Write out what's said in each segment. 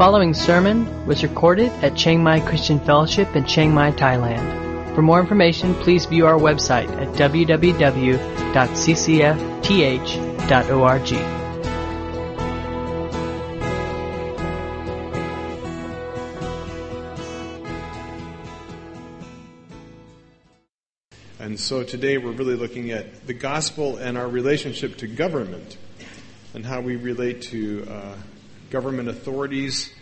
following sermon was recorded at Chiang Mai Christian Fellowship in Chiang Mai, Thailand. For more information, please view our website at www.ccfth.org. And so today we're really looking at the gospel and our relationship to government and how we relate to uh, government authorities.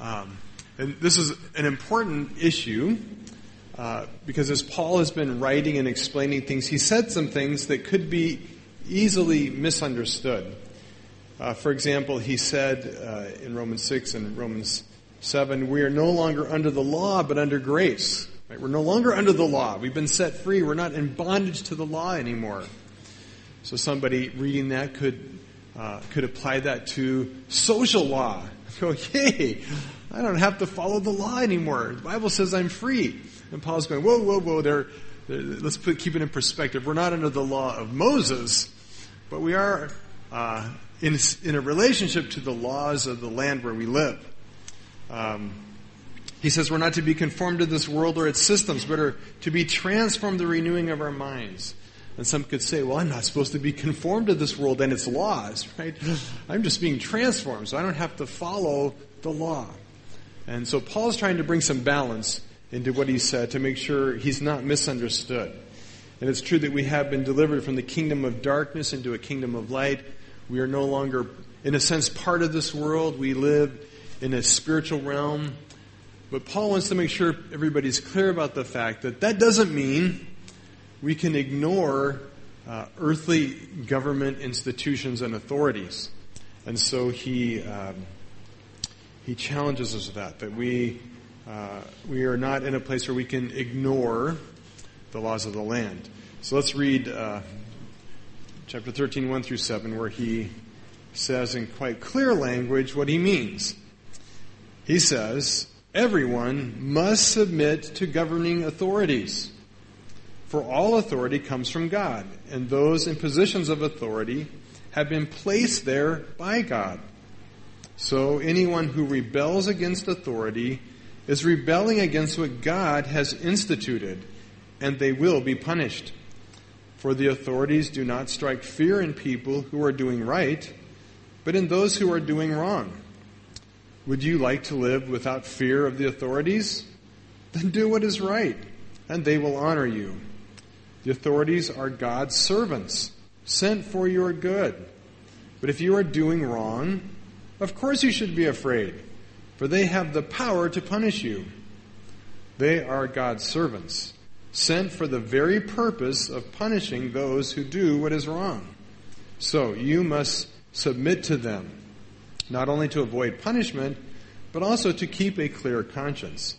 Um, and this is an important issue uh, because as Paul has been writing and explaining things, he said some things that could be easily misunderstood. Uh, for example, he said uh, in Romans 6 and Romans 7, we are no longer under the law, but under grace. Right? We're no longer under the law. We've been set free. We're not in bondage to the law anymore. So somebody reading that could uh, could apply that to social law. Go, yay! I don't have to follow the law anymore. The Bible says I'm free. And Paul's going, whoa, whoa, whoa. They're, let's put, keep it in perspective. We're not under the law of Moses, but we are uh, in, in a relationship to the laws of the land where we live. Um, he says we're not to be conformed to this world or its systems, but are to be transformed the renewing of our minds. And some could say, well, I'm not supposed to be conformed to this world and its laws, right? I'm just being transformed, so I don't have to follow the law. And so Paul's trying to bring some balance into what he said to make sure he's not misunderstood. And it's true that we have been delivered from the kingdom of darkness into a kingdom of light. We are no longer, in a sense, part of this world. We live in a spiritual realm. But Paul wants to make sure everybody's clear about the fact that that doesn't mean we can ignore uh, earthly government institutions and authorities. And so he, um, he challenges us with that, that we, uh, we are not in a place where we can ignore the laws of the land. So let's read uh, chapter 13, 1 through 7, where he says in quite clear language what he means. He says, Everyone must submit to governing authorities for all authority comes from God, and those in positions of authority have been placed there by God. So anyone who rebels against authority is rebelling against what God has instituted, and they will be punished. For the authorities do not strike fear in people who are doing right, but in those who are doing wrong. Would you like to live without fear of the authorities? Then do what is right, and they will honor you. The authorities are God's servants, sent for your good. But if you are doing wrong, of course you should be afraid, for they have the power to punish you. They are God's servants, sent for the very purpose of punishing those who do what is wrong. So you must submit to them, not only to avoid punishment, but also to keep a clear conscience.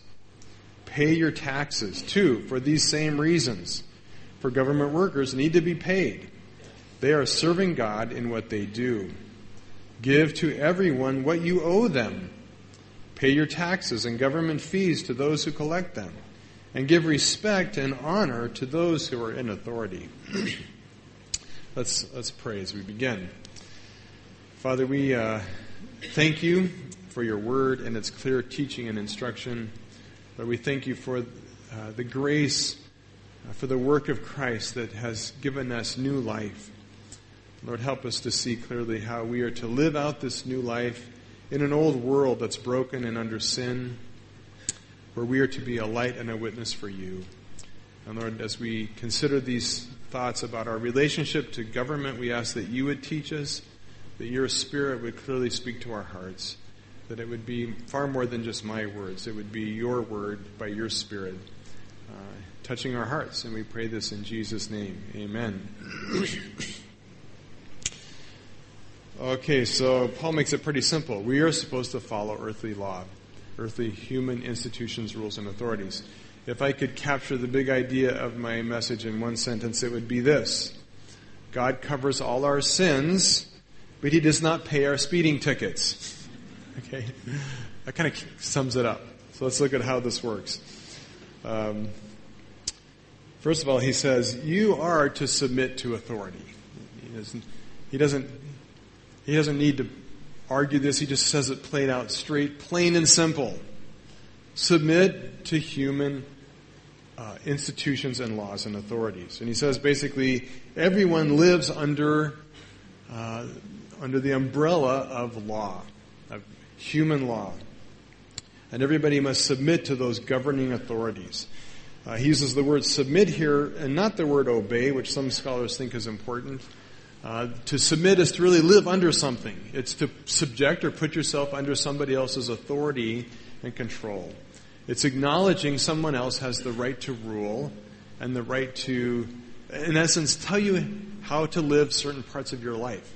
Pay your taxes, too, for these same reasons for government workers need to be paid. They are serving God in what they do. Give to everyone what you owe them. Pay your taxes and government fees to those who collect them. And give respect and honor to those who are in authority. let's, let's pray as we begin. Father, we uh, thank you for your word and its clear teaching and instruction. Lord, we thank you for uh, the grace Uh, for the work of Christ that has given us new life. Lord, help us to see clearly how we are to live out this new life in an old world that's broken and under sin, where we are to be a light and a witness for you. And Lord, as we consider these thoughts about our relationship to government, we ask that you would teach us, that your Spirit would clearly speak to our hearts, that it would be far more than just my words, it would be your word by your Spirit Uh, touching our hearts. And we pray this in Jesus' name. Amen. okay, so Paul makes it pretty simple. We are supposed to follow earthly law, earthly human institutions, rules, and authorities. If I could capture the big idea of my message in one sentence, it would be this God covers all our sins, but He does not pay our speeding tickets. Okay? That kind of sums it up. So let's look at how this works. Um, First of all, he says, you are to submit to authority. He doesn't, he doesn't, he doesn't need to argue this. He just says it plain out straight, plain and simple. Submit to human uh, institutions and laws and authorities. And he says basically everyone lives under uh, under the umbrella of law, of human law, and everybody must submit to those governing authorities. Uh, he uses the word submit here, and not the word obey, which some scholars think is important. Uh, to submit is to really live under something. It's to subject or put yourself under somebody else's authority and control. It's acknowledging someone else has the right to rule and the right to, in essence, tell you how to live certain parts of your life.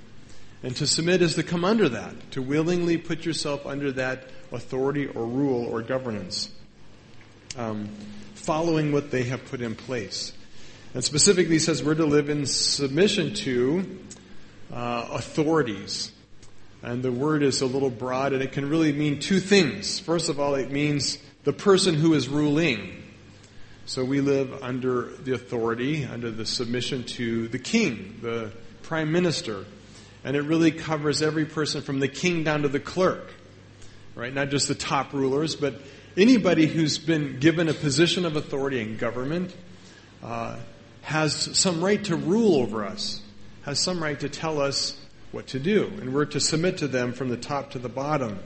And to submit is to come under that, to willingly put yourself under that authority or rule or governance, um, following what they have put in place. And specifically he says we're to live in submission to uh, authorities. And the word is a little broad and it can really mean two things. First of all, it means the person who is ruling. So we live under the authority, under the submission to the king, the prime minister. And it really covers every person from the king down to the clerk. Right? Not just the top rulers, but anybody who's been given a position of authority in government uh, has some right to rule over us, has some right to tell us what to do. And we're to submit to them from the top to the bottom.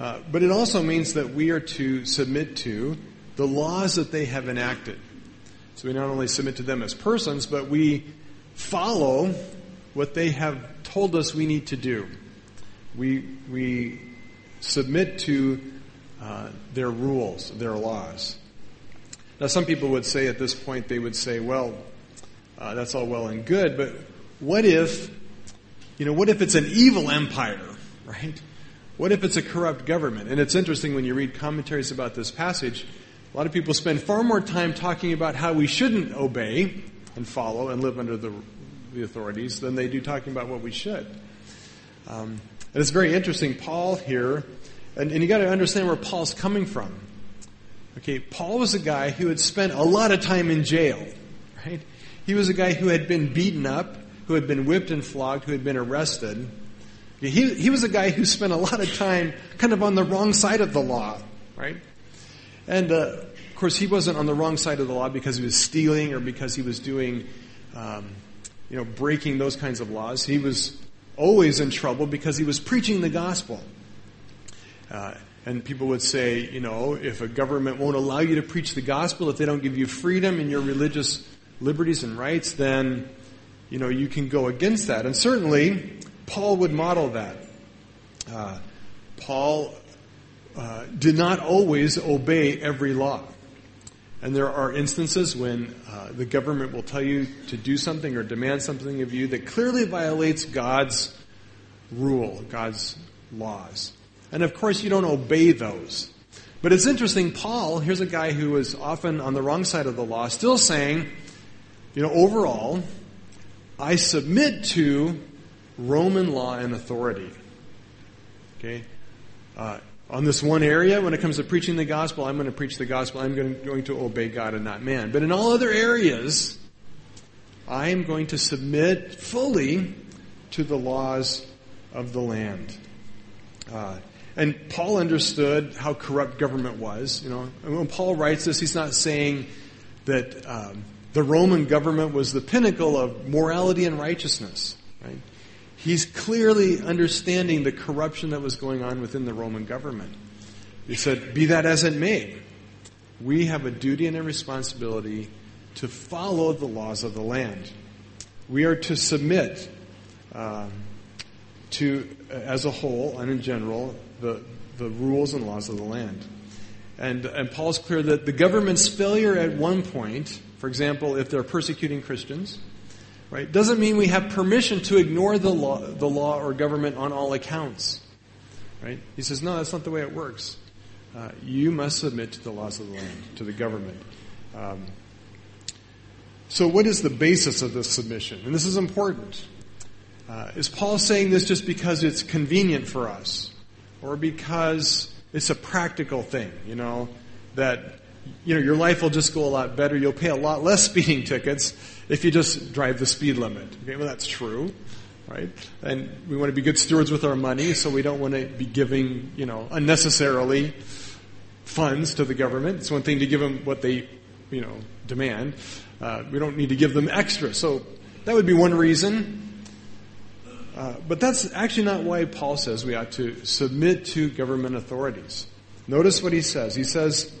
Uh, but it also means that we are to submit to the laws that they have enacted. So we not only submit to them as persons, but we follow what they have told us we need to do. We, we submit to uh, their rules, their laws. Now, some people would say at this point, they would say, well, uh, that's all well and good, but what if, you know, what if it's an evil empire, right? What if it's a corrupt government? And it's interesting when you read commentaries about this passage, a lot of people spend far more time talking about how we shouldn't obey and follow and live under the, the authorities than they do talking about what we should. Um, and it's very interesting. Paul here, and, and you got to understand where Paul's coming from. Okay, Paul was a guy who had spent a lot of time in jail, right? He was a guy who had been beaten up, who had been whipped and flogged, who had been arrested. He, he was a guy who spent a lot of time kind of on the wrong side of the law, right? And uh, of course, he wasn't on the wrong side of the law because he was stealing or because he was doing, um, you know, breaking those kinds of laws. He was always in trouble because he was preaching the gospel. Uh, and people would say, you know, if a government won't allow you to preach the gospel, if they don't give you freedom in your religious liberties and rights, then, you know, you can go against that. And certainly, Paul would model that. Uh, Paul uh, did not always obey every law. And there are instances when uh, the government will tell you to do something or demand something of you that clearly violates God's rule, God's laws. And of course, you don't obey those. But it's interesting, Paul, here's a guy who is often on the wrong side of the law, still saying, you know, overall, I submit to Roman law and authority. Okay? Uh, on this one area, when it comes to preaching the gospel, I'm going to preach the gospel. I'm going to, obey God and not man. But in all other areas, I am going to submit fully to the laws of the land. Uh, and Paul understood how corrupt government was. You know, and when Paul writes this, he's not saying that um, the Roman government was the pinnacle of morality and righteousness. Right? He's clearly understanding the corruption that was going on within the Roman government. He said, Be that as it may, we have a duty and a responsibility to follow the laws of the land. We are to submit um, to, as a whole and in general, the, the rules and laws of the land. And, and Paul's clear that the government's failure at one point, for example, if they're persecuting Christians, Right? Doesn't mean we have permission to ignore the law, the law or government on all accounts. Right? He says, no, that's not the way it works. Uh, you must submit to the laws of the land, to the government. Um, so, what is the basis of this submission? And this is important. Uh, is Paul saying this just because it's convenient for us, or because it's a practical thing? You know that you know your life will just go a lot better. You'll pay a lot less speeding tickets if you just drive the speed limit. Okay, well, that's true. right? And we want to be good stewards with our money, so we don't want to be giving, you know, unnecessarily funds to the government. It's one thing to give them what they, you know, demand. Uh, we don't need to give them extra. So that would be one reason. Uh, but that's actually not why Paul says we ought to submit to government authorities. Notice what he says. He says,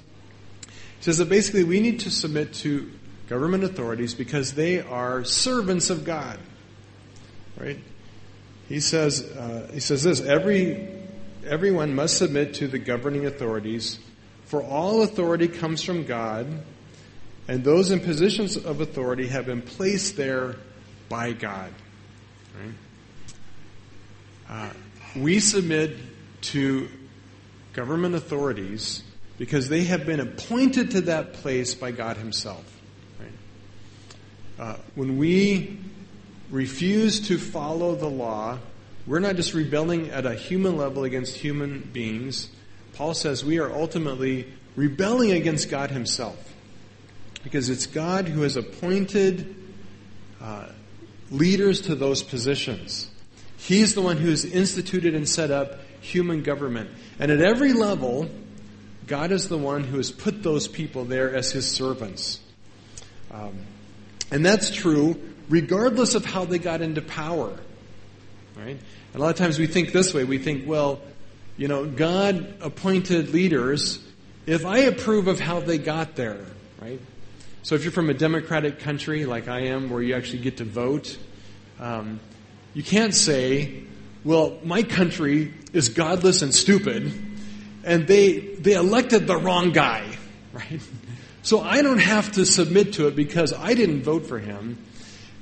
he says that basically we need to submit to government authorities because they are servants of God. Right? He says, uh, he says this, every, everyone must submit to the governing authorities, for all authority comes from God, and those in positions of authority have been placed there by God. Right? Uh, we submit to government authorities because they have been appointed to that place by God Himself. Uh, when we refuse to follow the law, we're not just rebelling at a human level against human beings. Paul says we are ultimately rebelling against God Himself. Because it's God who has appointed uh, leaders to those positions. He's the one who's instituted and set up human government. And at every level, God is the one who has put those people there as his servants. Um, and that's true regardless of how they got into power. Right? And a lot of times we think this way. We think, well, you know, God appointed leaders if I approve of how they got there, right? So if you're from a democratic country like I am, where you actually get to vote, um, you can't say, well, my country is godless and stupid, and they, they elected the wrong guy, right? So I don't have to submit to it because I didn't vote for him,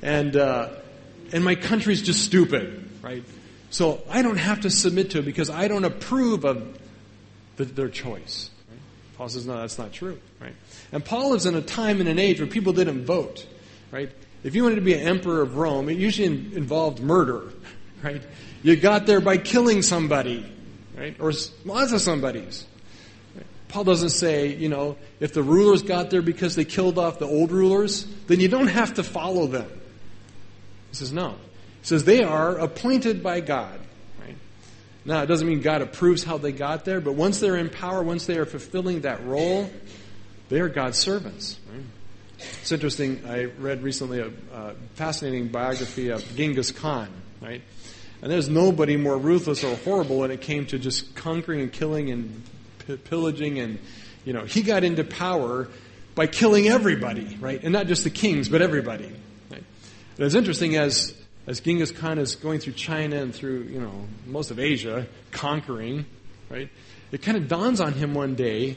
and, uh, and my country's just stupid, right? So I don't have to submit to it because I don't approve of the, their choice. Right? Paul says, no, that's not true, right? And Paul lives in a time and an age where people didn't vote, right? If you wanted to be an emperor of Rome, it usually involved murder, right? You got there by killing somebody, right? Or lots of somebodies. Paul doesn't say, you know, if the rulers got there because they killed off the old rulers, then you don't have to follow them. He says, no. He says they are appointed by God. Right? Now, it doesn't mean God approves how they got there, but once they're in power, once they are fulfilling that role, they are God's servants. Right? It's interesting. I read recently a, fascinating biography of Genghis Khan, right? And there's nobody more ruthless or horrible when it came to just conquering and killing and pillaging and, you know, he got into power by killing everybody, right? And not just the kings, but everybody. Right? It's interesting as as Genghis Khan is going through China and through, you know, most of Asia, conquering, right? It kind of dawns on him one day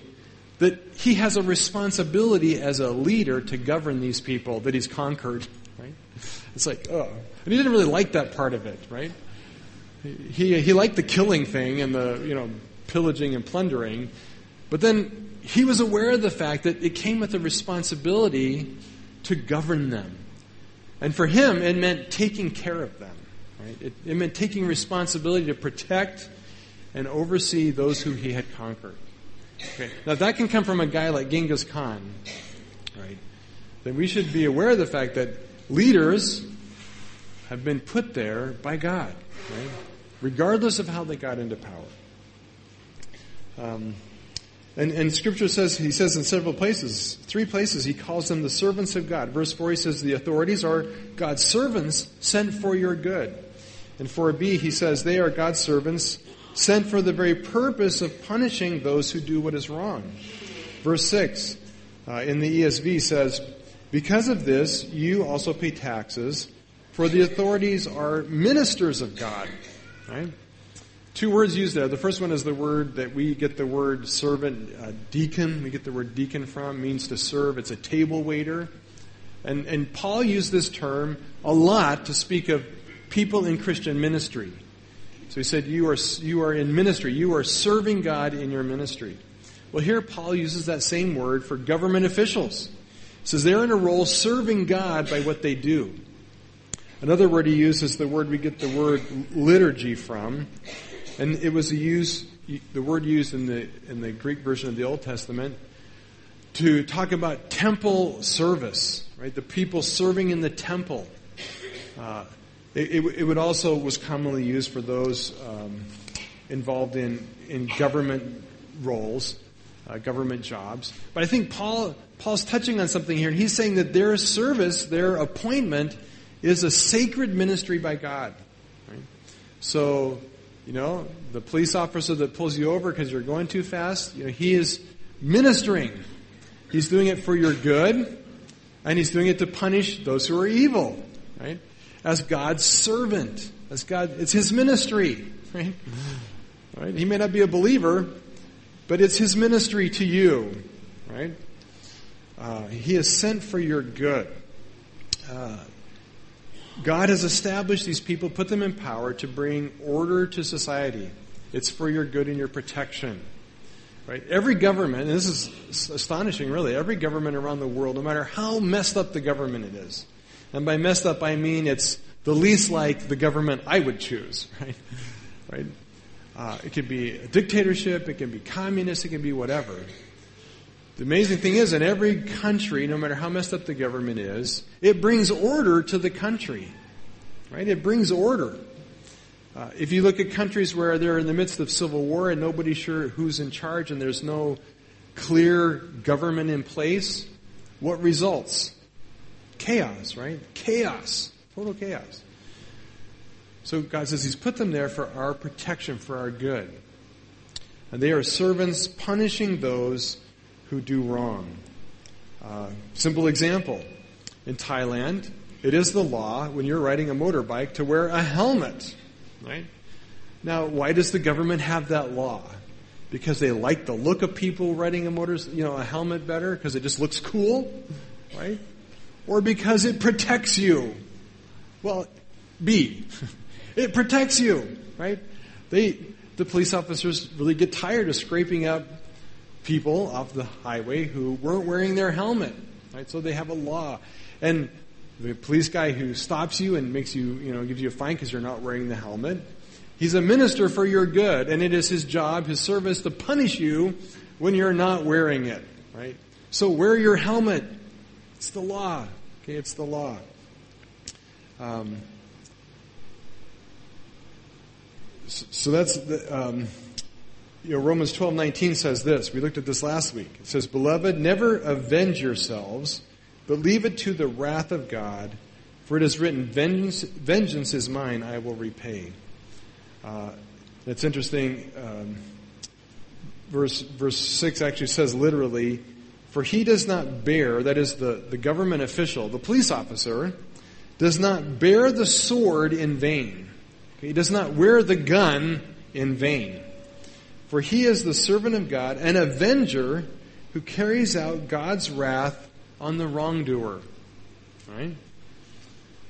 that he has a responsibility as a leader to govern these people that he's conquered, right? It's like, oh. And he didn't really like that part of it, right? He, he liked the killing thing and the, you know, pillaging and plundering, but then he was aware of the fact that it came with a responsibility to govern them. And for him, it meant taking care of them, right? It, it meant taking responsibility to protect and oversee those who he had conquered. Okay. Now that can come from a guy like Genghis Khan, right? Then we should be aware of the fact that leaders have been put there by God, right? Regardless of how they got into power. Um, and, and scripture says, he says in several places, three places, he calls them the servants of God. Verse 4, he says, the authorities are God's servants sent for your good. And 4b, he says, they are God's servants sent for the very purpose of punishing those who do what is wrong. Verse 6 uh, in the ESV says, Because of this, you also pay taxes, for the authorities are ministers of God. Right? Two words used there. The first one is the word that we get the word servant, uh, deacon. We get the word deacon from, means to serve. It's a table waiter. And, and Paul used this term a lot to speak of people in Christian ministry. So he said, you are, you are in ministry. You are serving God in your ministry. Well, here Paul uses that same word for government officials. He says they're in a role serving God by what they do. Another word he uses is the word we get the word liturgy from. And it was use, the word used in the, in the Greek version of the Old Testament to talk about temple service, right? The people serving in the temple. Uh, It, it, would also was commonly used for those um, involved in, in government roles, uh, government jobs. But I think Paul Paul's touching on something here, and he's saying that their service, their appointment, is a sacred ministry by God. Right? So, you know, the police officer that pulls you over because you're going too fast, you know, he is ministering. He's doing it for your good, and he's doing it to punish those who are evil, right? As God's servant, as God, it's his ministry, right? Right? He may not be a believer, but it's his ministry to you, right? Uh, he is sent for your good. Uh, God has established these people, put them in power to bring order to society. It's for your good and your protection. Right? Every government, and this is astonishing really, every government around the world, no matter how messed up the government it is, and by messed up I mean it's the least like the government I would choose, right? Right? Uh, it could be a dictatorship, it can be communist, it can be whatever. The amazing thing is, in every country, no matter how messed up the government is, it brings order to the country. Right? It brings order. Uh, if you look at countries where they're in the midst of civil war and nobody's sure who's in charge and there's no clear government in place, what results? Chaos, right? Chaos. Total chaos. So God says He's put them there for our protection, for our good. And they are servants punishing those who do wrong. Uh, simple example. In Thailand, it is the law when you're riding a motorbike to wear a helmet. Right? Now, why does the government have that law? Because they like the look of people riding a motor, you know, a helmet better because it just looks cool, right? Or because it protects you. Well, B. it protects you, right? They, the police officers really get tired of scraping up people off the highway who weren't wearing their helmet, right? So they have a law. And the police guy who stops you and makes you, you know, gives you a fine because you're not wearing the helmet, he's a minister for your good, and it is his job, his service to punish you when you're not wearing it, right? So wear your helmet. It's the law. Okay, it's the law. Um, so, that's the, um, you know, Romans 12, 19 says this. We looked at this last week. It says, Beloved, never avenge yourselves but leave it to the wrath of God, for it is written, Vengeance, vengeance is mine, I will repay. Uh, it's interesting. Um, verse, verse 6 actually says literally, For he does not bear, that is the, the government official, the police officer, does not bear the sword in vain. He does not wear the gun in vain. For he is the servant of God, an avenger who carries out God's wrath on the wrongdoer. Right?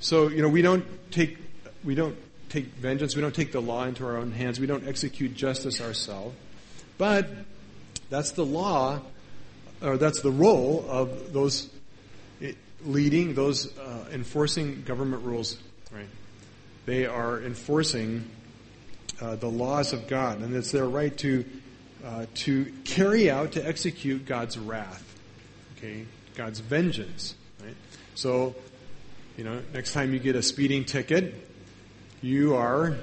So, you know, we don't take we don't take vengeance, we don't take the law into our own hands, we don't execute justice ourselves. But that's the law or that's the role of those leading, those uh, enforcing government rules, right? They are enforcing uh, the laws of God, and it's their right to uh, to carry out, to execute God's wrath. Okay, God's vengeance. Right? So, you know, next time you get a speeding ticket, you are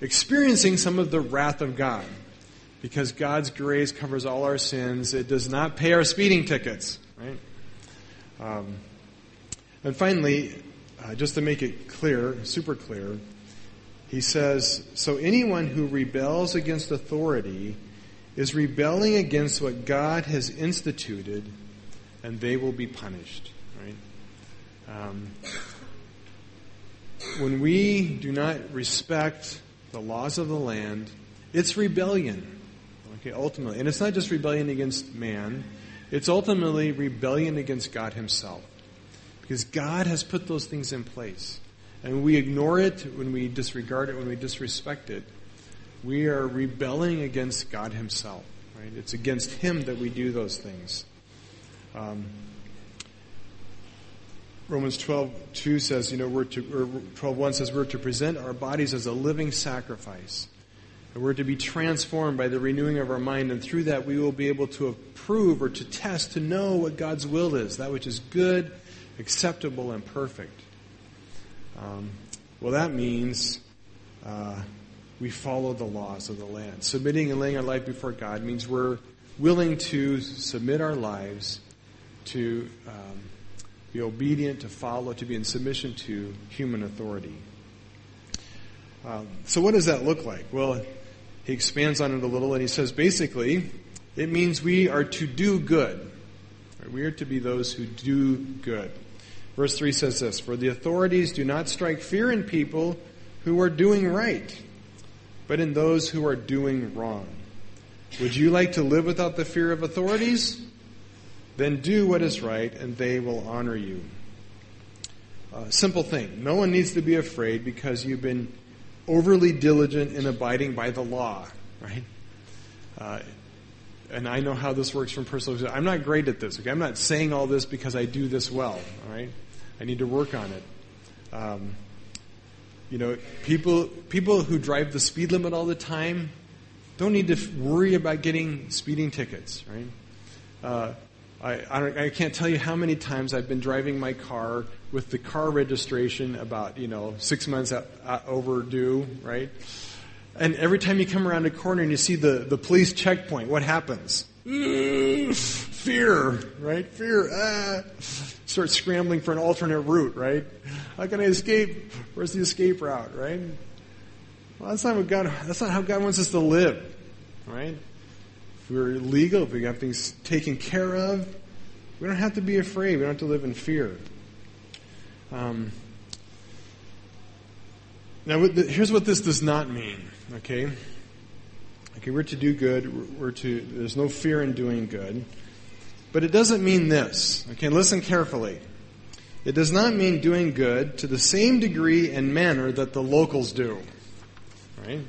experiencing some of the wrath of God. Because God's grace covers all our sins. It does not pay our speeding tickets. Right? Um, and finally, uh, just to make it clear, super clear, he says, So anyone who rebels against authority is rebelling against what God has instituted and they will be punished. Right? Um, when we do not respect the laws of the land, it's rebellion. Okay, ultimately. And it's not just rebellion against man, it's ultimately rebellion against God Himself. Because God has put those things in place. And we ignore it, when we disregard it, when we disrespect it, we are rebelling against God Himself. Right? It's against Him that we do those things. Um, Romans 12, 2 says, you know, we're to, or 12, 1 says we're to present our bodies as a living sacrifice. And we're to be transformed by the renewing of our mind, and through that we will be able to approve or to test, to know what God's will is, that which is good, acceptable, and perfect. Um, Well, that means uh, we follow the laws of the land. Submitting and laying our life before God means we're willing to submit our lives to um, be obedient, to follow, to be in submission to human authority. Um, so, what does that look like? Well, he expands on it a little and he says basically, it means we are to do good. We are to be those who do good. Verse 3 says this For the authorities do not strike fear in people who are doing right, but in those who are doing wrong. Would you like to live without the fear of authorities? Then do what is right, and they will honor you. Uh, simple thing. No one needs to be afraid because you've been overly diligent in abiding by the law, right? Uh, and I know how this works from personal experience. I'm not great at this. Okay, I'm not saying all this because I do this well. All right, I need to work on it. Um, you know, people people who drive the speed limit all the time don't need to worry about getting speeding tickets. Right? Uh, I, I, can't tell you how many times I've been driving my car with the car registration about, you know, six months overdue, right? And every time you come around a corner and you see the, the police checkpoint, what happens? Fear, right? Fear. Ah. Start scrambling for an alternate route, right? How can I escape? Where's the escape route, right? Well, that's not what God, that's not how God wants us to live, right? If we're legal, if we have things taken care of, we don't have to be afraid. We don't have to live in fear. Um, now, here's what this does not mean. Okay, okay, we're to do good. We're to. There's no fear in doing good, but it doesn't mean this. Okay, listen carefully. It does not mean doing good to the same degree and manner that the locals do. Right?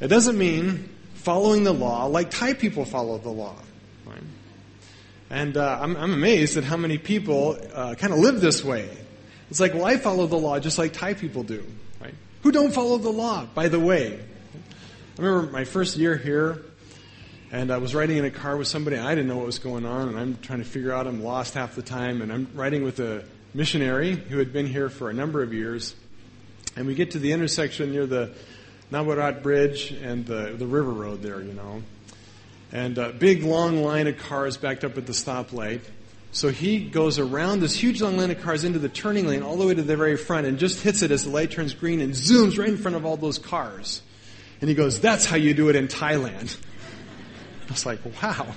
It doesn't mean following the law like Thai people follow the law. Right? And uh, I'm, I'm, amazed at how many people uh, kind of live this way. It's like, well, I follow the law just like Thai people do. Right? Who don't follow the law, by the way? I remember my first year here, and I was riding in a car with somebody, I didn't know what was going on, and I'm trying to figure out, I'm lost half the time, and I'm riding with a missionary who had been here for a number of years. And we get to the intersection near the Nawarat Bridge and the, the river road there, you know. And a big long line of cars backed up at the stoplight. So he goes around this huge long line of cars into the turning lane all the way to the very front and just hits it as the light turns green and zooms right in front of all those cars. And he goes, that's how you do it in Thailand. I was like, wow.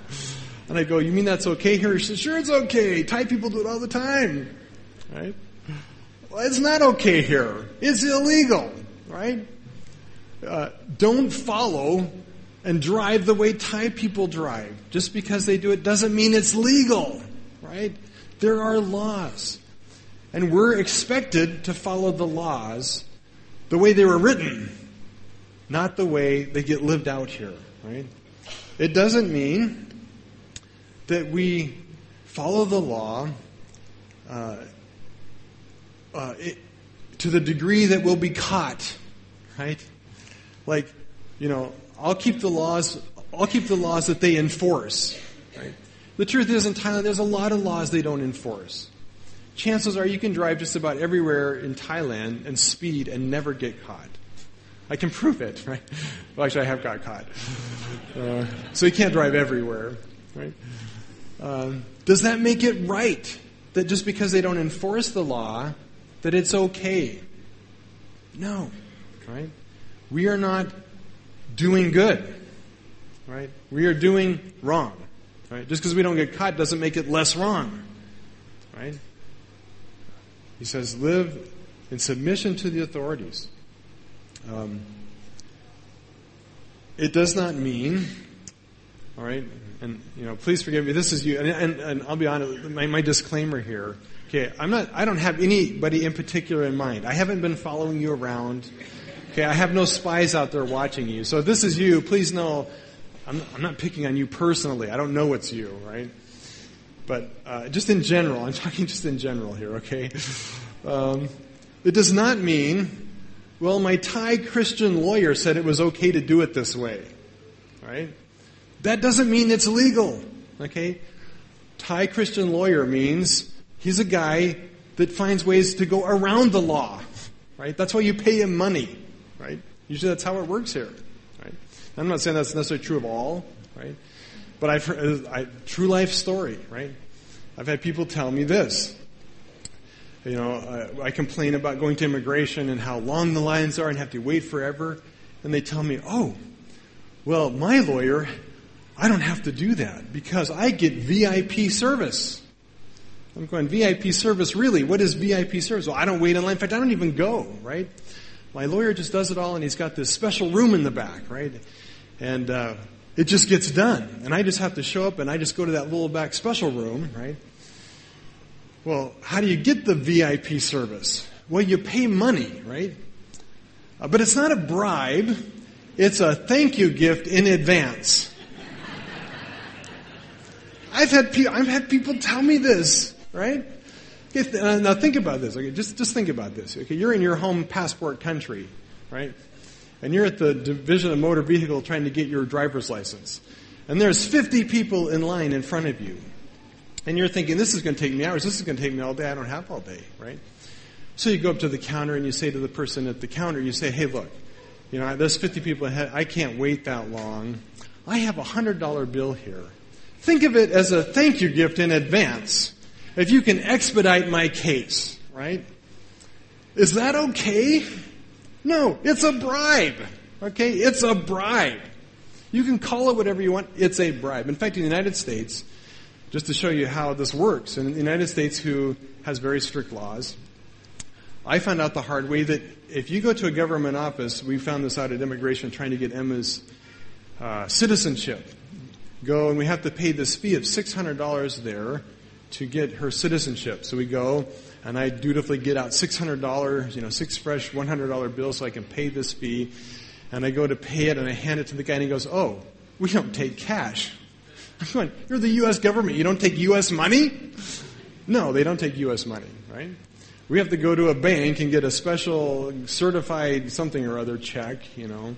And I go, you mean that's okay here? He says, sure it's okay. Thai people do it all the time. Right? Well, it's not okay here. It's illegal. Right? Uh, don't follow and drive the way Thai people drive. Just because they do it doesn't mean it's legal, right? There are laws. And we're expected to follow the laws the way they were written, not the way they get lived out here, right? It doesn't mean that we follow the law uh, uh, it, to the degree that we'll be caught, right? Like, you know, I'll keep the laws, I'll keep the laws that they enforce. Right? The truth is in Thailand, there's a lot of laws they don't enforce. Chances are you can drive just about everywhere in Thailand and speed and never get caught. I can prove it, right? Well, actually, I have got caught. Uh, so you can't drive everywhere, right? Uh, does that make it right that just because they don't enforce the law, that it's okay? No, right? we are not doing good. Right? We are doing wrong. Right? Just because we don't get caught doesn't make it less wrong. Right? He says, live in submission to the authorities. Um, it does not mean, all right, and you know, please forgive me. This is you, and, and, and I'll be honest. My, my disclaimer here. Okay, I'm not. I don't have anybody in particular in mind. I haven't been following you around. Okay, I have no spies out there watching you. So if this is you, please know I'm, I'm not picking on you personally. I don't know it's you, right? But uh, just in general, I'm talking just in general here, okay? Um, it does not mean, well, my Thai Christian lawyer said it was okay to do it this way, right? That doesn't mean it's legal, okay? Thai Christian lawyer means he's a guy that finds ways to go around the law right? That's why you pay him money, right? Usually that's how it works here, right? I'm not saying that's necessarily true of all, right? But I've heard, I, true life story, right? I've had people tell me this. You know, I, I complain about going to immigration and how long the lines are and have to wait forever. And they tell me, oh, well, my lawyer, I don't have to do that because I get VIP service. I'm going, VIP service, really? What is VIP service? Well, I don't wait in line. In fact, I don't even go, right? My lawyer just does it all and he's got this special room in the back, right? And, uh, it just gets done. And I just have to show up and I just go to that little back special room, right? Well, how do you get the VIP service? Well, you pay money, right? Uh, but it's not a bribe. It's a thank you gift in advance. I've had, pe- I've had people tell me this, right? Uh, now think about this. Okay, just, just think about this. Okay, you're in your home passport country, right? And you're at the Division of Motor Vehicle trying to get your driver's license. And there's 50 people in line in front of you. And you're thinking, this is going to take me hours. This is going to take me all day. I don't have all day, right? So you go up to the counter and you say to the person at the counter, you say, hey, look, you know, there's 50 people ahead. I can't wait that long. I have a $100 bill here. Think of it as a thank you gift in advance. If you can expedite my case, right? Is that okay? No, it's a bribe. Okay? It's a bribe. You can call it whatever you want. It's a bribe. In fact, in the United States, just to show you how this works, in the United States, who has very strict laws, I found out the hard way that if you go to a government office, we found this out at immigration trying to get Emma's uh, citizenship. Go and we have to pay this fee of $600 there to get her citizenship. So we go and I dutifully get out $600, you know, six fresh $100 bills so I can pay this fee. And I go to pay it and I hand it to the guy and he goes, oh, we don't take cash. You're the U.S. government. You don't take U.S. money? No, they don't take U.S. money, right? We have to go to a bank and get a special certified something or other check, you know,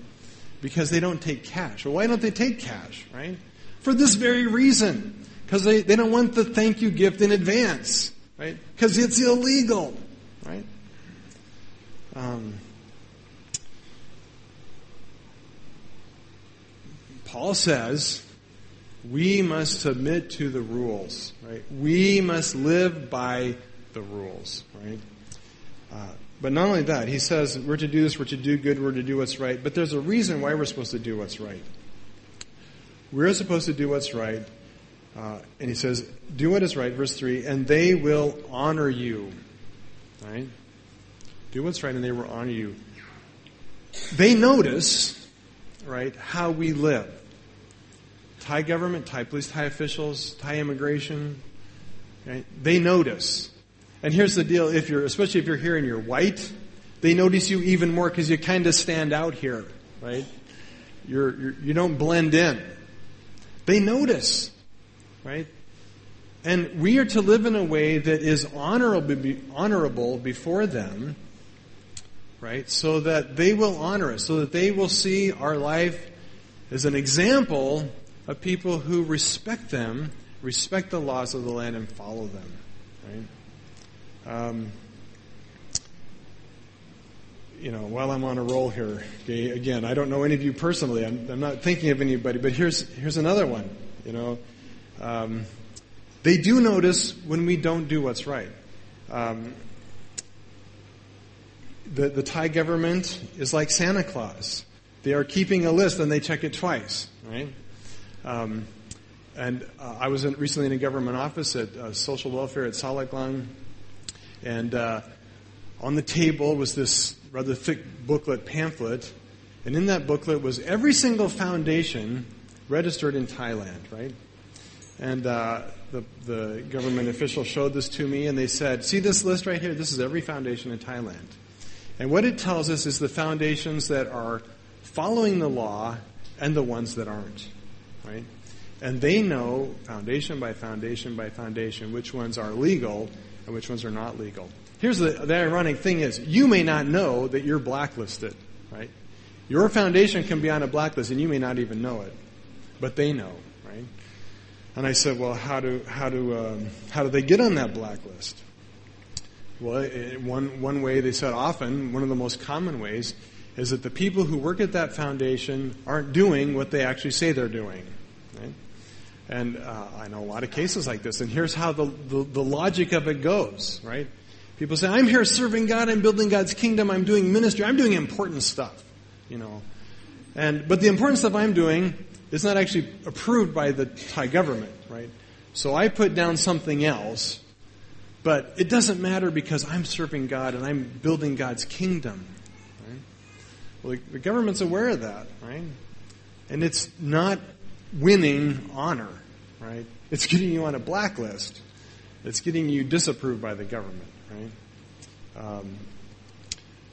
because they don't take cash. Well, why don't they take cash, right? For this very reason. Because they, they don't want the thank you gift in advance, right? Because it's illegal, right? Um, Paul says we must submit to the rules, right? We must live by the rules, right? Uh, but not only that, he says we're to do this, we're to do good, we're to do what's right. But there's a reason why we're supposed to do what's right. We're supposed to do what's right. Uh, and he says, do what is right, verse 3, and they will honor you. Right? Do what's right and they will honor you. They notice, right, how we live. Thai government, Thai police, Thai officials, Thai immigration, right? They notice. And here's the deal, if you're, especially if you're here and you're white, they notice you even more because you kind of stand out here, right? You're, you're, you don't blend in. They notice, right? And we are to live in a way that is honorable, honorable before them, right? So that they will honor us, so that they will see our life as an example of people who respect them, respect the laws of the land, and follow them, right? Um, you know, while I'm on a roll here, okay, again, I don't know any of you personally. I'm, I'm not thinking of anybody, but here's here's another one. You know, um, they do notice when we don't do what's right. Um, the the Thai government is like Santa Claus. They are keeping a list and they check it twice, right? Um, and uh, I was in, recently in a government office at uh, social welfare at Salaklang, and uh, on the table was this rather thick booklet pamphlet, and in that booklet was every single foundation registered in Thailand, right? And uh, the, the government official showed this to me, and they said, "See this list right here? This is every foundation in Thailand." And what it tells us is the foundations that are following the law and the ones that aren't, right? And they know foundation by foundation by foundation which ones are legal and which ones are not legal. Here's the, the ironic thing is, you may not know that you're blacklisted, right? Your foundation can be on a blacklist and you may not even know it, but they know, right? And I said, well, how do, how do, um, how do they get on that blacklist? Well, one, one way they said often, one of the most common ways, is that the people who work at that foundation aren't doing what they actually say they're doing. Right? And uh, I know a lot of cases like this. And here's how the, the, the logic of it goes, right? People say, I'm here serving God, I'm building God's kingdom, I'm doing ministry, I'm doing important stuff, you know. And, but the important stuff I'm doing is not actually approved by the Thai government, right? So I put down something else, but it doesn't matter because I'm serving God and I'm building God's kingdom. Right? Well, the government's aware of that, right? And it's not winning honor, right? It's getting you on a blacklist. It's getting you disapproved by the government, right? Um,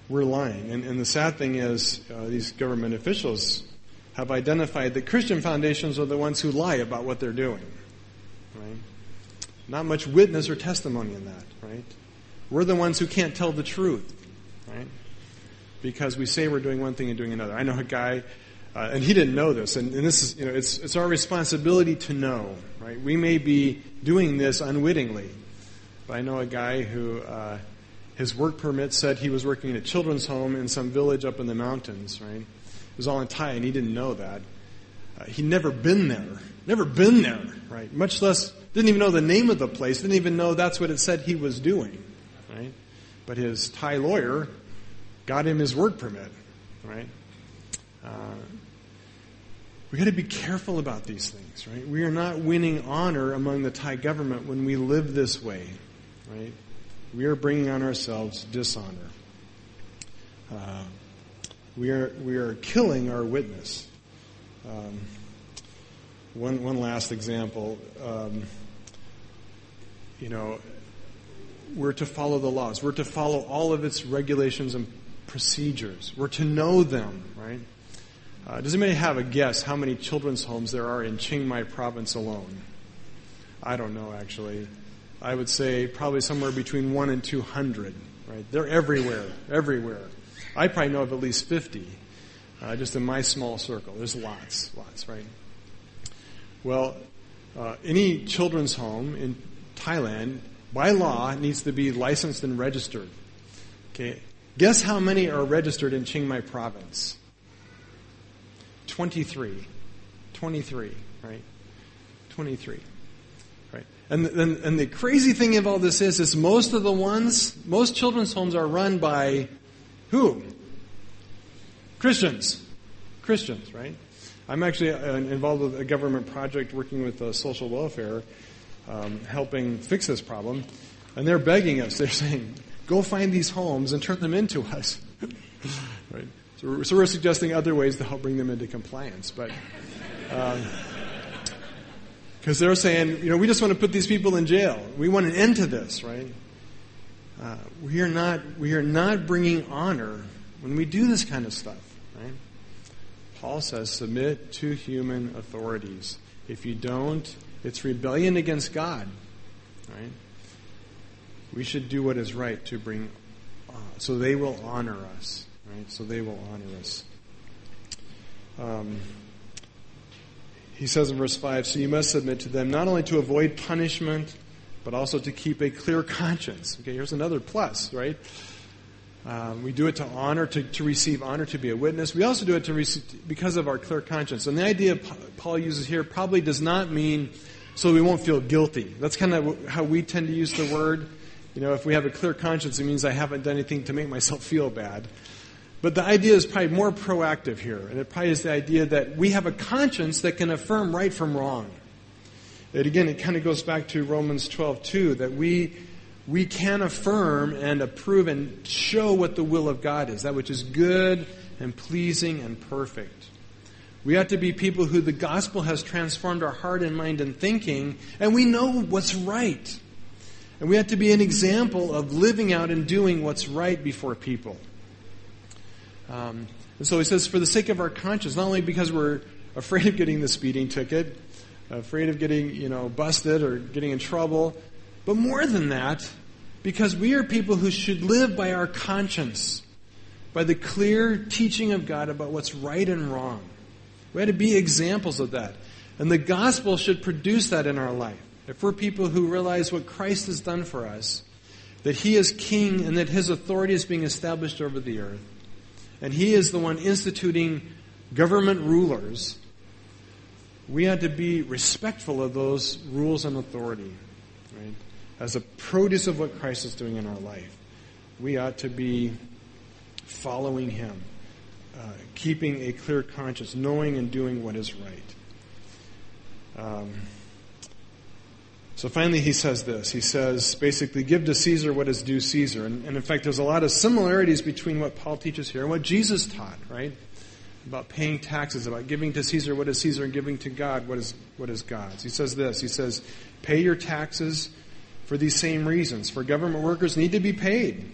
we're lying. And, and, the sad thing is, uh, these government officials have identified that Christian foundations are the ones who lie about what they're doing, right? Not much witness or testimony in that, right? We're the ones who can't tell the truth, right? Because we say we're doing one thing and doing another. I know a guy uh, and he didn't know this, and, and, this is, you know, it's, it's our responsibility to know, right? We may be doing this unwittingly, but I know a guy who, uh, his work permit said he was working in a children's home in some village up in the mountains, right? It was all in Thai, and he didn't know that. Uh, he'd never been there, never been there, right? Much less, didn't even know the name of the place, didn't even know that's what it said he was doing, right? But his Thai lawyer got him his work permit, right? We got to be careful about these things, right? We are not winning honor among the Thai government when we live this way, right? We are bringing on ourselves dishonor. Uh, we are we are killing our witness. Um, one one last example. Um, you know, we're to follow the laws. We're to follow all of its regulations and procedures. We're to know them, right? Uh, does anybody have a guess how many children's homes there are in Chiang Mai province alone? I don't know actually. I would say probably somewhere between one and two hundred. Right? They're everywhere, everywhere. I probably know of at least fifty, uh, just in my small circle. There's lots, lots, right? Well, uh, any children's home in Thailand, by law, needs to be licensed and registered. Okay, guess how many are registered in Chiang Mai province? 23. 23, right? 23. Right. And, and, and the crazy thing of all this is, is most of the ones, most children's homes are run by who? Christians. Christians, right? I'm actually uh, involved with a government project working with uh, social welfare, um, helping fix this problem. And they're begging us. They're saying, go find these homes and turn them into us. So we're, so we're suggesting other ways to help bring them into compliance. But because um, they're saying, you know, we just want to put these people in jail. We want an end to this, right? Uh, we are not we are not bringing honor when we do this kind of stuff, right? Paul says, submit to human authorities. If you don't, it's rebellion against God, right? We should do what is right to bring, uh, so they will honor us. Right? So they will honor us. Um, he says in verse 5 So you must submit to them not only to avoid punishment, but also to keep a clear conscience. Okay, here's another plus, right? Um, we do it to honor, to, to receive honor, to be a witness. We also do it to receive, because of our clear conscience. And the idea Paul uses here probably does not mean so we won't feel guilty. That's kind of how we tend to use the word. You know, if we have a clear conscience, it means I haven't done anything to make myself feel bad. But the idea is probably more proactive here, and it probably is the idea that we have a conscience that can affirm right from wrong. And again, it kind of goes back to Romans 12, too, that we, we can affirm and approve and show what the will of God is, that which is good and pleasing and perfect. We have to be people who the gospel has transformed our heart and mind and thinking, and we know what's right. And we have to be an example of living out and doing what's right before people. Um, and so he says, for the sake of our conscience, not only because we're afraid of getting the speeding ticket, afraid of getting, you know, busted or getting in trouble, but more than that, because we are people who should live by our conscience, by the clear teaching of God about what's right and wrong. We have to be examples of that. And the gospel should produce that in our life. If we're people who realize what Christ has done for us, that he is king and that his authority is being established over the earth, and he is the one instituting government rulers, we ought to be respectful of those rules and authority, right? As a produce of what Christ is doing in our life, we ought to be following him, uh, keeping a clear conscience, knowing and doing what is right. Um, so finally, he says this. He says, basically, give to Caesar what is due Caesar. And, and, in fact, there's a lot of similarities between what Paul teaches here and what Jesus taught, right? About paying taxes, about giving to Caesar what is Caesar and giving to God what is, what is God's. He says this. He says, pay your taxes for these same reasons. For government workers need to be paid.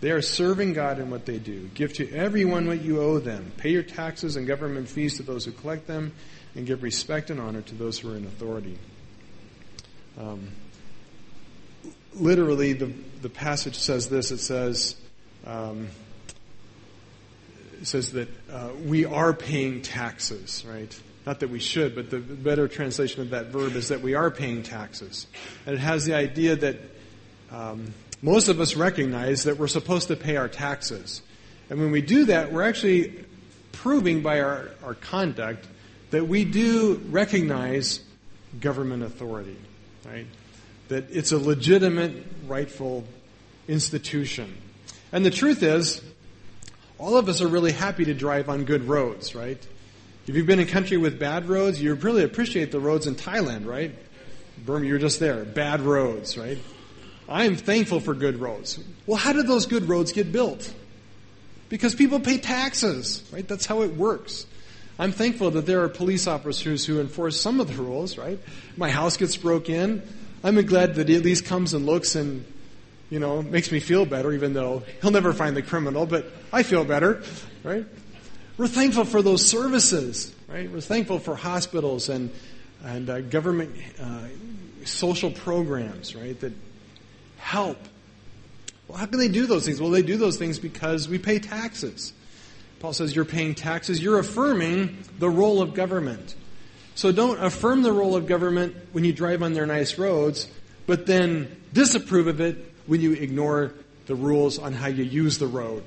They are serving God in what they do. Give to everyone what you owe them. Pay your taxes and government fees to those who collect them, and give respect and honor to those who are in authority. Um, literally, the, the passage says this. It says, um, it says that uh, we are paying taxes, right? Not that we should, but the better translation of that verb is that we are paying taxes. And it has the idea that um, most of us recognize that we're supposed to pay our taxes. And when we do that, we're actually proving by our, our conduct that we do recognize government authority, right? That it's a legitimate, rightful institution. And the truth is, all of us are really happy to drive on good roads, right? If you've been in a country with bad roads, you really appreciate the roads in Thailand, right? Burma, you're just there. Bad roads, right? I am thankful for good roads. Well, how did those good roads get built? Because people pay taxes, right? That's how it works. I'm thankful that there are police officers who enforce some of the rules, right? My house gets broke in. I'm glad that he at least comes and looks and, you know, makes me feel better, even though he'll never find the criminal, but I feel better, right? We're thankful for those services, right? We're thankful for hospitals and, and uh, government uh, social programs, right? That help. Well, how can they do those things? Well, they do those things because we pay taxes. Paul says you're paying taxes. You're affirming the role of government. So don't affirm the role of government when you drive on their nice roads, but then disapprove of it when you ignore the rules on how you use the road.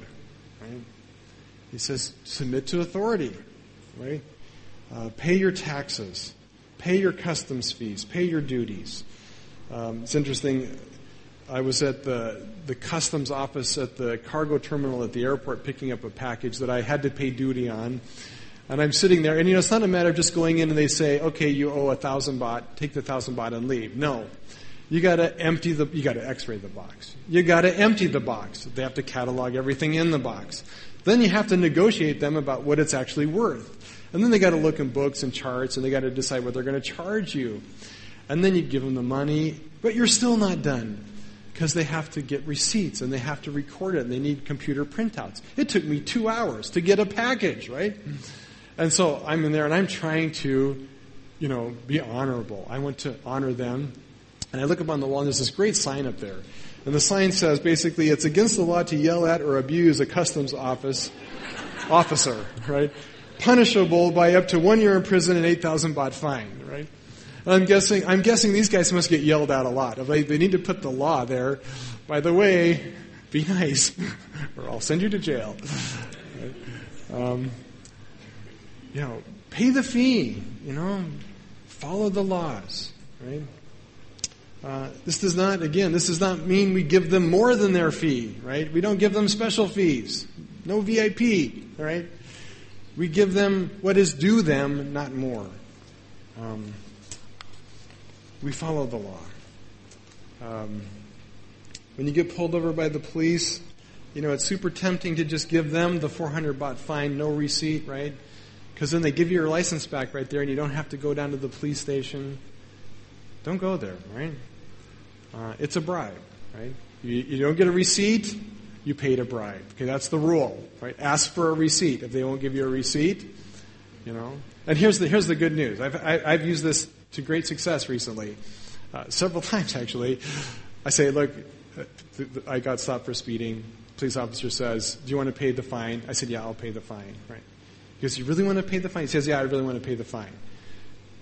Right? He says submit to authority. Right? Uh, pay your taxes. Pay your customs fees. Pay your duties. Um, it's interesting. I was at the, the customs office at the cargo terminal at the airport picking up a package that I had to pay duty on. And I'm sitting there, and you know, it's not a matter of just going in and they say, okay, you owe a thousand baht, take the thousand baht and leave. No. You gotta empty the, you gotta x-ray the box. You gotta empty the box. They have to catalog everything in the box. Then you have to negotiate them about what it's actually worth. And then they gotta look in books and charts and they gotta decide what they're gonna charge you. And then you give them the money, but you're still not done because they have to get receipts and they have to record it and they need computer printouts. It took me two hours to get a package, right? And so I'm in there and I'm trying to, you know, be honorable. I want to honor them. And I look up on the wall and there's this great sign up there. And the sign says basically it's against the law to yell at or abuse a customs office officer, right? Punishable by up to one year in prison and 8,000 baht fine, right? I'm guessing, I'm guessing these guys must get yelled at a lot. They, need to put the law there. By the way, be nice, or I'll send you to jail. Um, you know, pay the fee. You know, follow the laws. Right. Uh, this does not, again, this does not mean we give them more than their fee, right? We don't give them special fees. No VIP, right? We give them what is due them, not more. Um, we follow the law. Um, when you get pulled over by the police, you know, it's super tempting to just give them the 400 baht fine, no receipt, right? Because then they give you your license back right there and you don't have to go down to the police station. Don't go there, right? Uh, it's a bribe, right? You, you don't get a receipt, you paid a bribe. Okay, that's the rule, right? Ask for a receipt. If they won't give you a receipt, you know. And here's the, here's the good news. I've, I, have i have used this to great success recently, uh, several times actually. I say, look, uh, I got stopped for speeding. Police officer says, do you want to pay the fine? I said, yeah, I'll pay the fine. Right? He goes, you really want to pay the fine? He says, yeah, I really want to pay the fine.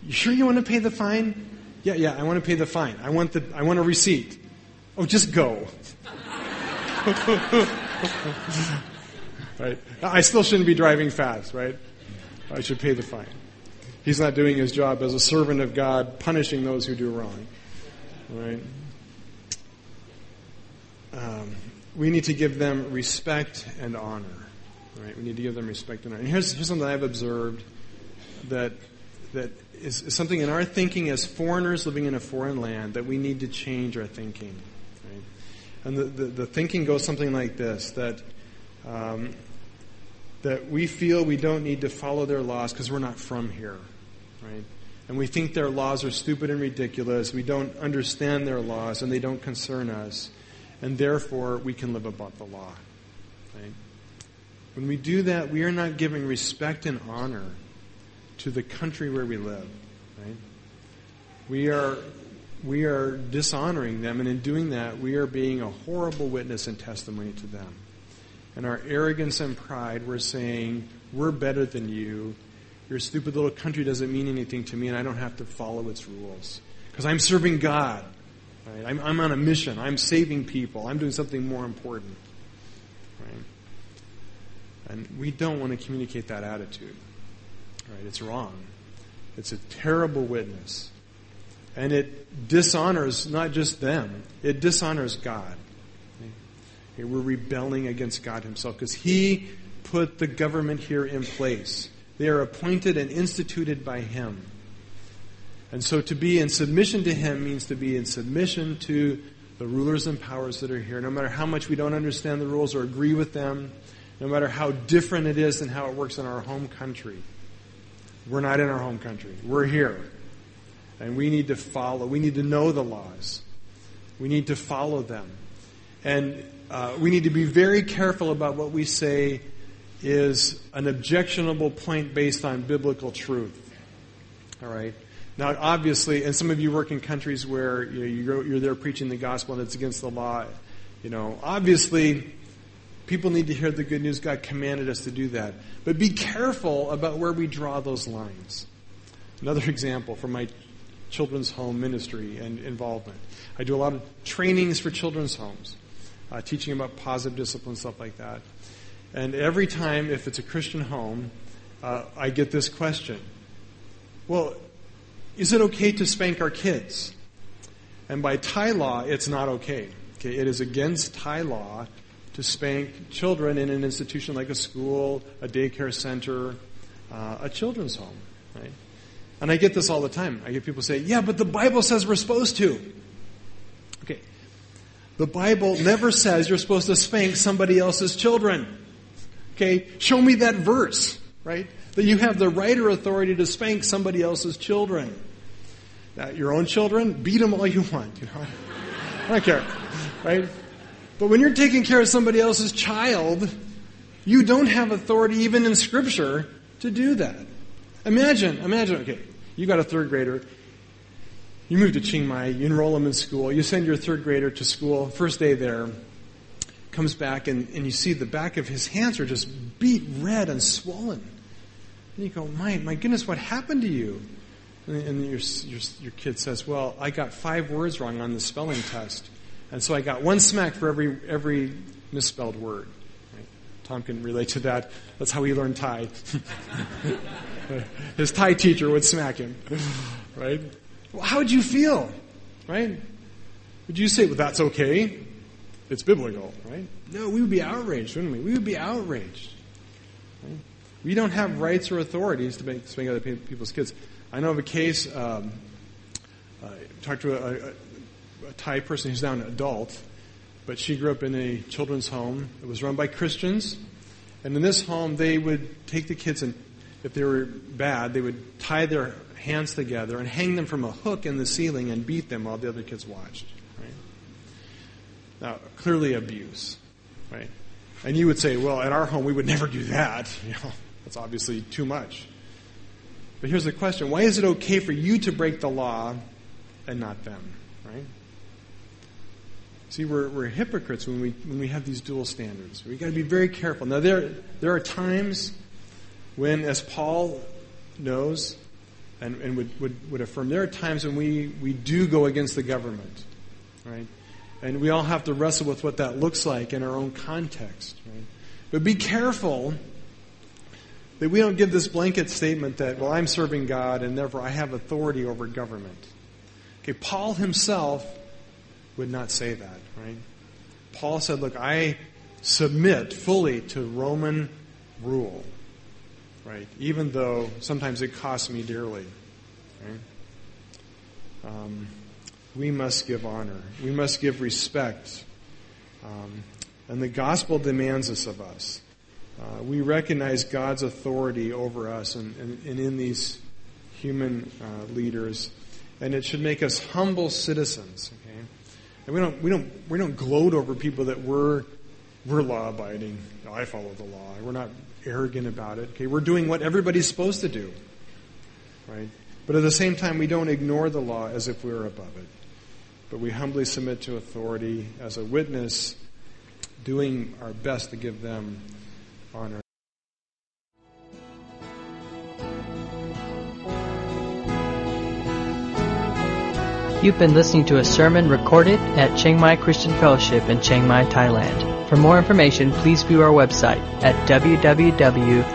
You sure you want to pay the fine? Yeah, yeah, I want to pay the fine. I want the, I want a receipt. Oh, just go. right? I still shouldn't be driving fast, right? I should pay the fine. He's not doing his job as a servant of God, punishing those who do wrong, right? Um, we need to give them respect and honor, right? We need to give them respect and honor. And here's, here's something I've observed that that is, is something in our thinking as foreigners living in a foreign land that we need to change our thinking. Right? And the, the, the, thinking goes something like this that um, that we feel we don't need to follow their laws because we're not from here, right? And we think their laws are stupid and ridiculous. We don't understand their laws and they don't concern us. And therefore, we can live above the law. Right? When we do that, we are not giving respect and honor to the country where we live. Right? We are we are dishonoring them, and in doing that, we are being a horrible witness and testimony to them. And our arrogance and pride, we're saying, we're better than you. Your stupid little country doesn't mean anything to me, and I don't have to follow its rules. Because I'm serving God. Right? I'm, I'm, on a mission. I'm saving people. I'm doing something more important. Right? And we don't want to communicate that attitude. Right? It's wrong. It's a terrible witness. And it dishonors not just them, it dishonors God. We're rebelling against God Himself because He put the government here in place. They are appointed and instituted by Him. And so to be in submission to Him means to be in submission to the rulers and powers that are here. No matter how much we don't understand the rules or agree with them, no matter how different it is than how it works in our home country. We're not in our home country. We're here. And we need to follow. We need to know the laws. We need to follow them. And uh, we need to be very careful about what we say is an objectionable point based on biblical truth. All right? Now, obviously, and some of you work in countries where you know, you go, you're there preaching the gospel and it's against the law. You know, obviously, People need to hear the good news. God commanded us to do that. But be careful about where we draw those lines. Another example from my children's home ministry and involvement. I do a lot of trainings for children's homes, uh, teaching about positive discipline, stuff like that. And every time, if it's a Christian home, uh, I get this question Well, is it okay to spank our kids? And by Thai law, it's not okay. Okay, it is against Thai law to spank children in an institution like a school, a daycare center, uh, a children's home, right? And I get this all the time. I get people say, yeah, but the Bible says we're supposed to. Okay. The Bible never says you're supposed to spank somebody else's children. Okay. Show me that verse, right? That you have the right or authority to spank somebody else's children. Now, your own children, beat them all you want, you know. I don't care, right? But when you're taking care of somebody else's child, you don't have authority even in scripture to do that. Imagine, imagine, okay, you got a third grader. You move to Chiang Mai, you enroll them in school, you send your third grader to school, first day there, comes back and, and you see the back of his hands are just beet red and swollen. And you go, my, my goodness, what happened to you? And, and your, your, your kid says, well, I got five words wrong on the spelling test. And so I got one smack for every, every misspelled word. Right? Tom can relate to that. That's how he learned Thai. His Thai teacher would smack him. Right? Well, how would you feel? Right? Would you say, well, that's okay? It's biblical, right? No, we would be outraged, wouldn't we? We would be outraged. Right? We don't have rights or authorities to make, spank other people's kids. I know of a case, um, I talked to a, a a Thai person who's now an adult, but she grew up in a children's home. It was run by Christians. And in this home, they would take the kids and, if they were bad, they would tie their hands together and hang them from a hook in the ceiling and beat them while the other kids watched. Now, clearly abuse, right? And you would say, well, at our home, we would never do that. You know, that's obviously too much. But here's the question why is it okay for you to break the law and not them? Right? See, we're, we're hypocrites when we, when we have these dual standards. We've got to be very careful. Now, there, there are times when, as Paul knows and, and would, would, would affirm, there are times when we, we do go against the government, right? And we all have to wrestle with what that looks like in our own context. Right? But be careful that we don't give this blanket statement that, well, I'm serving God and therefore I have authority over government. Okay, Paul himself would not say that, right? Paul said, look, I submit fully to Roman rule, right? Even though sometimes it costs me dearly, right? Um, we must give honor. We must give respect. Um, and the gospel demands this of us. Uh, we recognize God's authority over us and, and, and in these human uh, leaders, and it should make us humble citizens. Okay, and we don't we don't we don't gloat over people that we're we're law abiding. I follow the law. We're not arrogant about it. Okay, we're doing what everybody's supposed to do, right? But at the same time, we don't ignore the law as if we were above it. But we humbly submit to authority as a witness, doing our best to give them honor. You've been listening to a sermon recorded at Chiang Mai Christian Fellowship in Chiang Mai, Thailand. For more information, please view our website at www.ccfth.org.